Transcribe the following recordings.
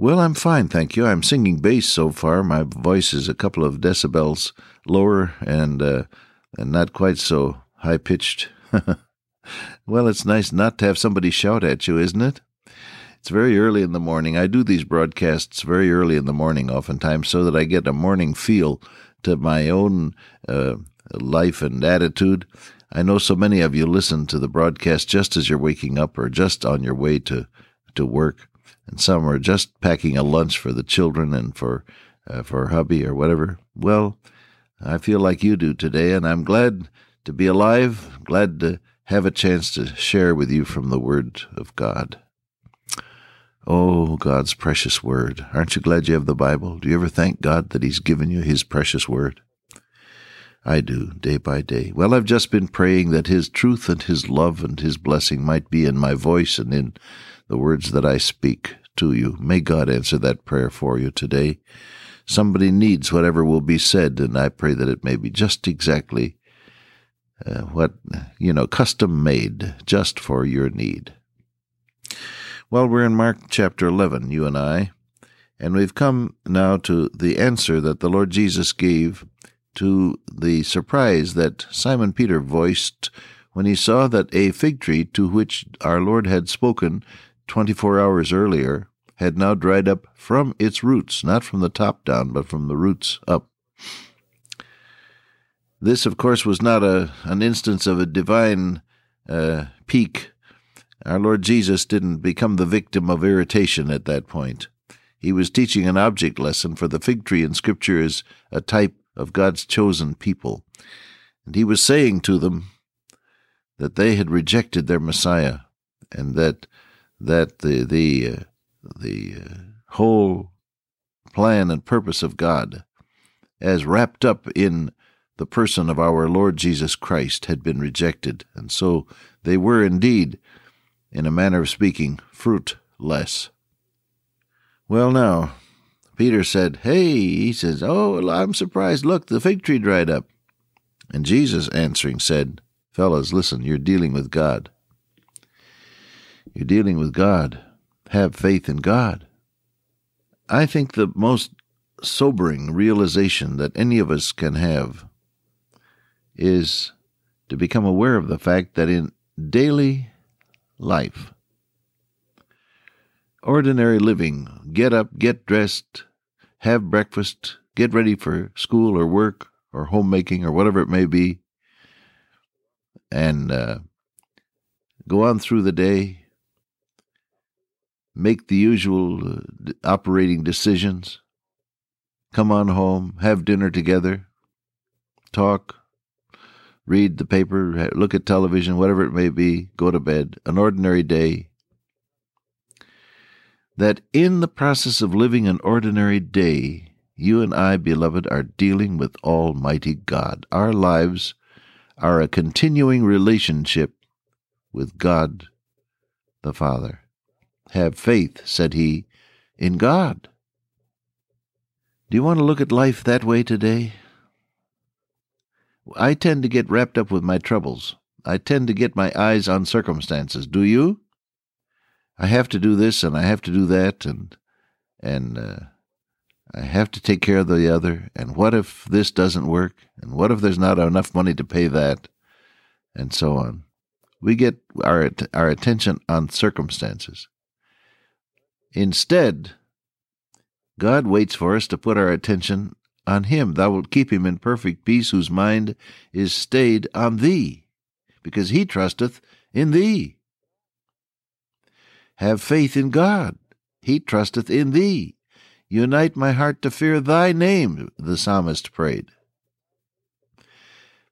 Well, I'm fine, thank you. I'm singing bass so far. My voice is a couple of decibels lower and uh, and not quite so high pitched. well, it's nice not to have somebody shout at you, isn't it? It's very early in the morning. I do these broadcasts very early in the morning, oftentimes, so that I get a morning feel to my own uh, life and attitude. I know so many of you listen to the broadcast just as you're waking up or just on your way to, to work, and some are just packing a lunch for the children and for uh, for hubby or whatever. Well, I feel like you do today, and I'm glad to be alive, glad to have a chance to share with you from the Word of God. Oh, God's precious Word. Aren't you glad you have the Bible? Do you ever thank God that He's given you His precious Word? I do, day by day. Well, I've just been praying that His truth and His love and His blessing might be in my voice and in the words that I speak to you. May God answer that prayer for you today. Somebody needs whatever will be said, and I pray that it may be just exactly uh, what, you know, custom made just for your need. Well, we're in Mark chapter 11, you and I, and we've come now to the answer that the Lord Jesus gave to the surprise that Simon Peter voiced when he saw that a fig tree to which our Lord had spoken 24 hours earlier had now dried up from its roots, not from the top down, but from the roots up. This, of course, was not a, an instance of a divine uh, pique. Our Lord Jesus didn't become the victim of irritation at that point. He was teaching an object lesson, for the fig tree in Scripture is a type of God's chosen people. And he was saying to them that they had rejected their Messiah, and that that the the uh, the uh, whole plan and purpose of God, as wrapped up in the person of our Lord Jesus Christ, had been rejected, and so they were indeed, in a manner of speaking, fruitless. Well, now, Peter said, Hey, he says, Oh, I'm surprised. Look, the fig tree dried up. And Jesus answering said, Fellas, listen, you're dealing with God. You're dealing with God. Have faith in God. I think the most sobering realization that any of us can have is to become aware of the fact that in daily life, ordinary living, get up, get dressed, have breakfast, get ready for school or work or homemaking or whatever it may be, and uh, go on through the day, make the usual uh, operating decisions, come on home, have dinner together, talk, read the paper, look at television, whatever it may be, go to bed, an ordinary day, that in the process of living an ordinary day, you and I, beloved, are dealing with Almighty God. Our lives are a continuing relationship with God the Father. Have faith, said he, in God. Do you want to look at life that way today? I tend to get wrapped up with my troubles. I tend to get my eyes on circumstances. Do you? I have to do this and I have to do that and and uh, I have to take care of the other. And what if this doesn't work? And what if there's not enough money to pay that? And so on. We get our our attention on circumstances. Instead, God waits for us to put our attention on Him. Thou wilt keep him in perfect peace, whose mind is stayed on Thee, because he trusteth in Thee. Have faith in God. He trusteth in thee. Unite my heart to fear thy name, the psalmist prayed.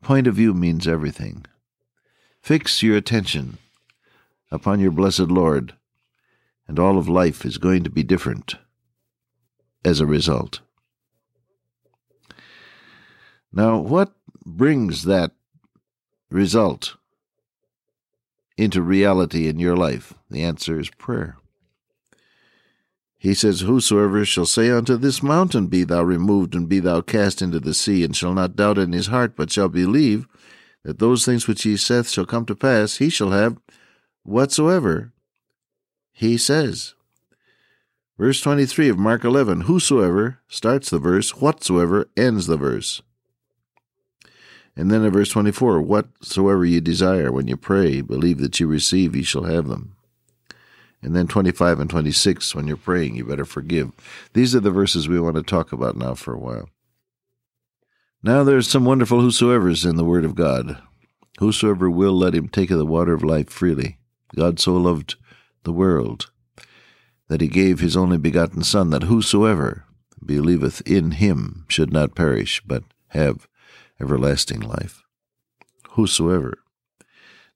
Point of view means everything. Fix your attention upon your blessed Lord, and all of life is going to be different as a result. Now, what brings that result into reality in your life? The answer is prayer. He says, Whosoever shall say unto this mountain, Be thou removed, and be thou cast into the sea, and shall not doubt in his heart, but shall believe that those things which he saith shall come to pass, he shall have whatsoever he says. Verse 23 of Mark 11 Whosoever starts the verse, whatsoever ends the verse. And then in verse 24, whatsoever you desire when you pray, believe that you receive, ye shall have them. And then 25 and 26, when you're praying, you better forgive. These are the verses we want to talk about now for a while. Now there's some wonderful whosoever's in the Word of God. Whosoever will, let him take of the water of life freely. God so loved the world that he gave his only begotten Son, that whosoever believeth in him should not perish, but have everlasting life. Whosoever.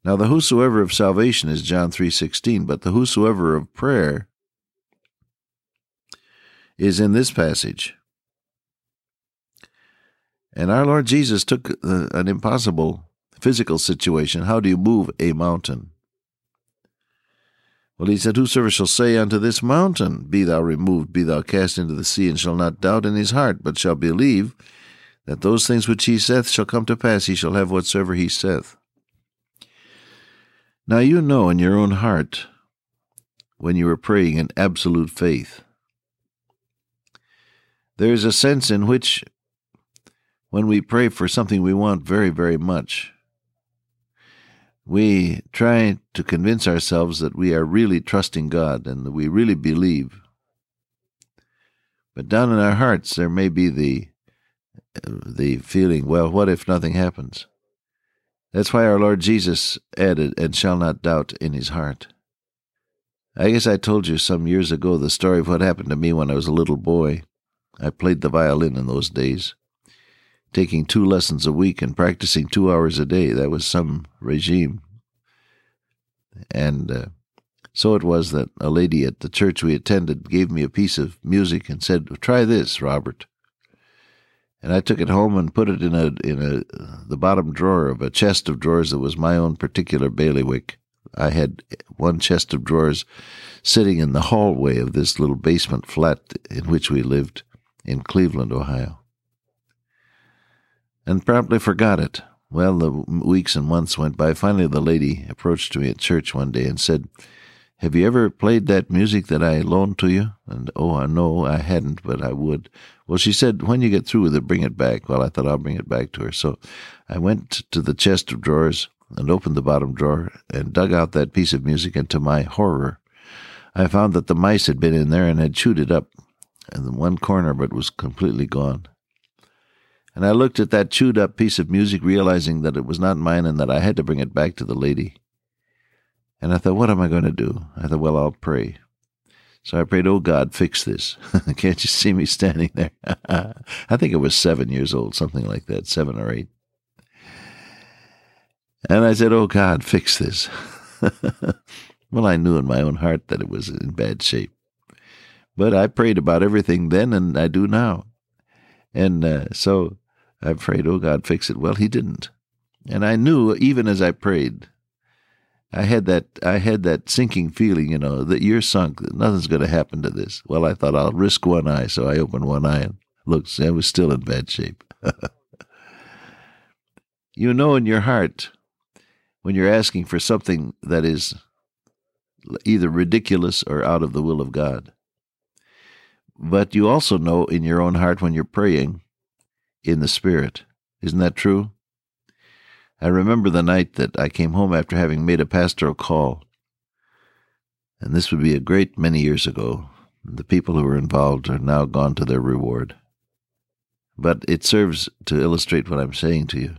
Now the whosoever of salvation is John 3:16, but the whosoever of prayer is in this passage. And our Lord Jesus took uh, an impossible physical situation. How do you move a mountain? Well, he said, Whosoever shall say unto this mountain, Be thou removed, be thou cast into the sea, and shall not doubt in his heart, but shall believe that those things which he saith shall come to pass, he shall have whatsoever he saith. Now you know in your own heart when you are praying in absolute faith. There is a sense in which, when we pray for something we want very, very much, we try to convince ourselves that we are really trusting God and that we really believe. But down in our hearts, there may be the the feeling, well, what if nothing happens? That's why our Lord Jesus added, and shall not doubt in his heart. I guess I told you some years ago the story of what happened to me when I was a little boy. I played the violin in those days, taking two lessons a week and practicing two hours a day. That was some regime. And uh, so it was that a lady at the church we attended gave me a piece of music and said, "Try this, Robert." And I took it home and put it in a in a the bottom drawer of a chest of drawers that was my own particular bailiwick. I had one chest of drawers sitting in the hallway of this little basement flat in which we lived in Cleveland, Ohio. And promptly forgot it. Well, the weeks and months went by. Finally, the lady approached me at church one day and said, have you ever played that music that I loaned to you? And oh, I know I hadn't, but I would. Well, she said, when you get through with it, bring it back. Well, I thought I'll bring it back to her. So I went to the chest of drawers and opened the bottom drawer and dug out that piece of music, and to my horror, I found that the mice had been in there and had chewed it up, and one corner it was completely gone. And I looked at that chewed up piece of music, realizing that it was not mine and that I had to bring it back to the lady. And I thought, what am I going to do? I thought, well, I'll pray. So I prayed, oh God, fix this. Can't you see me standing there? I think I was seven years old, something like that, seven or eight. And I said, oh God, fix this. well, I knew in my own heart that it was in bad shape. But I prayed about everything then, and I do now. And uh, so I prayed, oh God, fix it. Well, He didn't. And I knew, even as I prayed, I had that I had that sinking feeling, you know, that you're sunk, that nothing's going to happen to this. Well, I thought I'll risk one eye, so I opened one eye and looked. I was still in bad shape. you know in your heart when you're asking for something that is either ridiculous or out of the will of God. But you also know in your own heart when you're praying in the Spirit. Isn't that true? I remember the night that I came home after having made a pastoral call. And this would be a great many years ago. The people who were involved are now gone to their reward. But it serves to illustrate what I'm saying to you.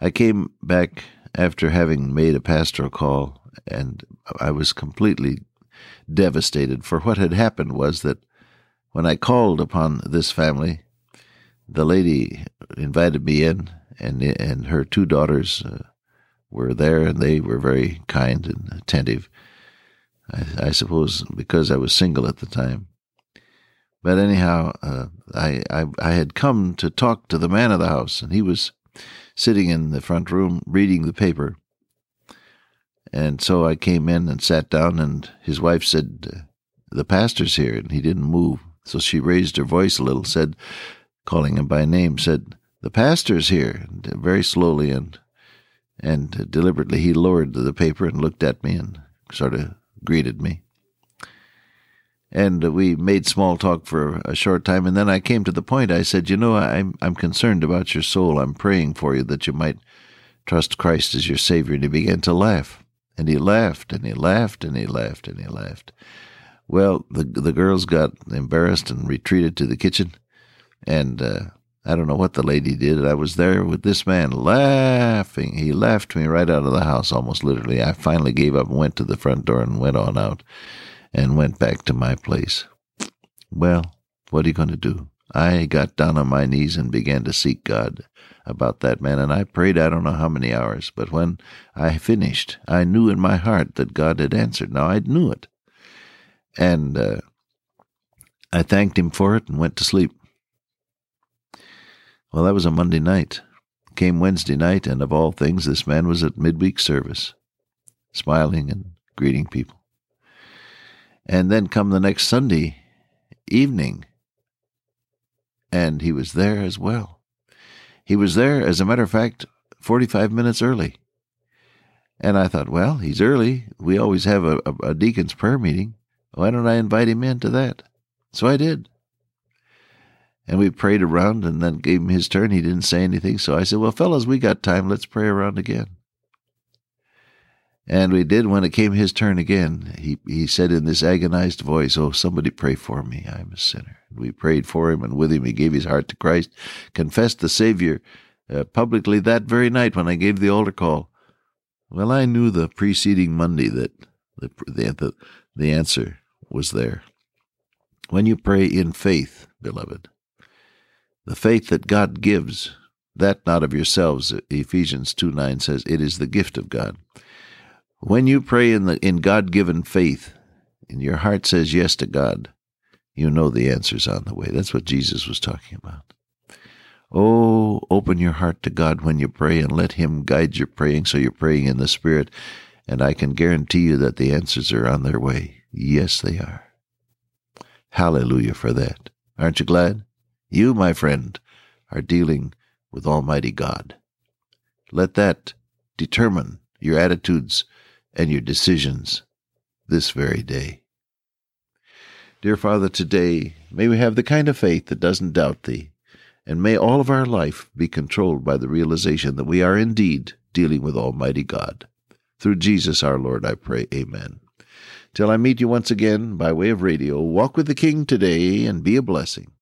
I came back after having made a pastoral call, and I was completely devastated. For what had happened was that when I called upon this family, the lady invited me in and and her two daughters uh, were there, and they were very kind and attentive. I, I, suppose because I was single at the time. But anyhow, uh, I, I I had come to talk to the man of the house, and he was sitting in the front room reading the paper. And so I came in and sat down, and his wife said, The pastor's here, and he didn't move. So she raised her voice a little, said, calling him by name, said, The pastor's here, and uh, very slowly and and uh, deliberately he lowered the paper and looked at me and sort of greeted me. And uh, we made small talk for a short time, and then I came to the point. I said, "You know, I'm I'm concerned about your soul. I'm praying for you that you might trust Christ as your Savior." And he began to laugh, and he laughed, and he laughed, and he laughed, and he laughed. Well, the the girls got embarrassed and retreated to the kitchen, and uh, I don't know what the lady did. I was there with this man laughing. He laughed me right out of the house, almost literally. I finally gave up and went to the front door and went on out and went back to my place. Well, what are you going to do? I got down on my knees and began to seek God about that man, and I prayed I don't know how many hours, but when I finished, I knew in my heart that God had answered. Now I knew it. And uh, I thanked him for it and went to sleep. Well, that was a Monday night. Came Wednesday night, and of all things, this man was at midweek service, smiling and greeting people. And then come the next Sunday evening, and he was there as well. He was there, as a matter of fact, 45 minutes early. And I thought, well, he's early. We always have a, a, a deacon's prayer meeting. Why don't I invite him in to that? So I did. And we prayed around and then gave him his turn. He didn't say anything. So I said, Well, fellas, we got time. Let's pray around again. And we did. When it came his turn again, he, he said in this agonized voice, Oh, somebody pray for me. I'm a sinner. We prayed for him and with him. He gave his heart to Christ, confessed the Savior uh, publicly that very night when I gave the altar call. Well, I knew the preceding Monday that the, the, the answer was there. When you pray in faith, beloved, the faith that God gives, that not of yourselves, Ephesians 2 9 says, it is the gift of God. When you pray in, the, in God given faith, and your heart says yes to God, you know the answer's on the way. That's what Jesus was talking about. Oh, open your heart to God when you pray and let Him guide your praying so you're praying in the Spirit. And I can guarantee you that the answers are on their way. Yes, they are. Hallelujah for that. Aren't you glad? You, my friend, are dealing with Almighty God. Let that determine your attitudes and your decisions this very day. Dear Father, today may we have the kind of faith that doesn't doubt Thee, and may all of our life be controlled by the realization that we are indeed dealing with Almighty God. Through Jesus our Lord, I pray. Amen. Till I meet you once again by way of radio, walk with the King today and be a blessing.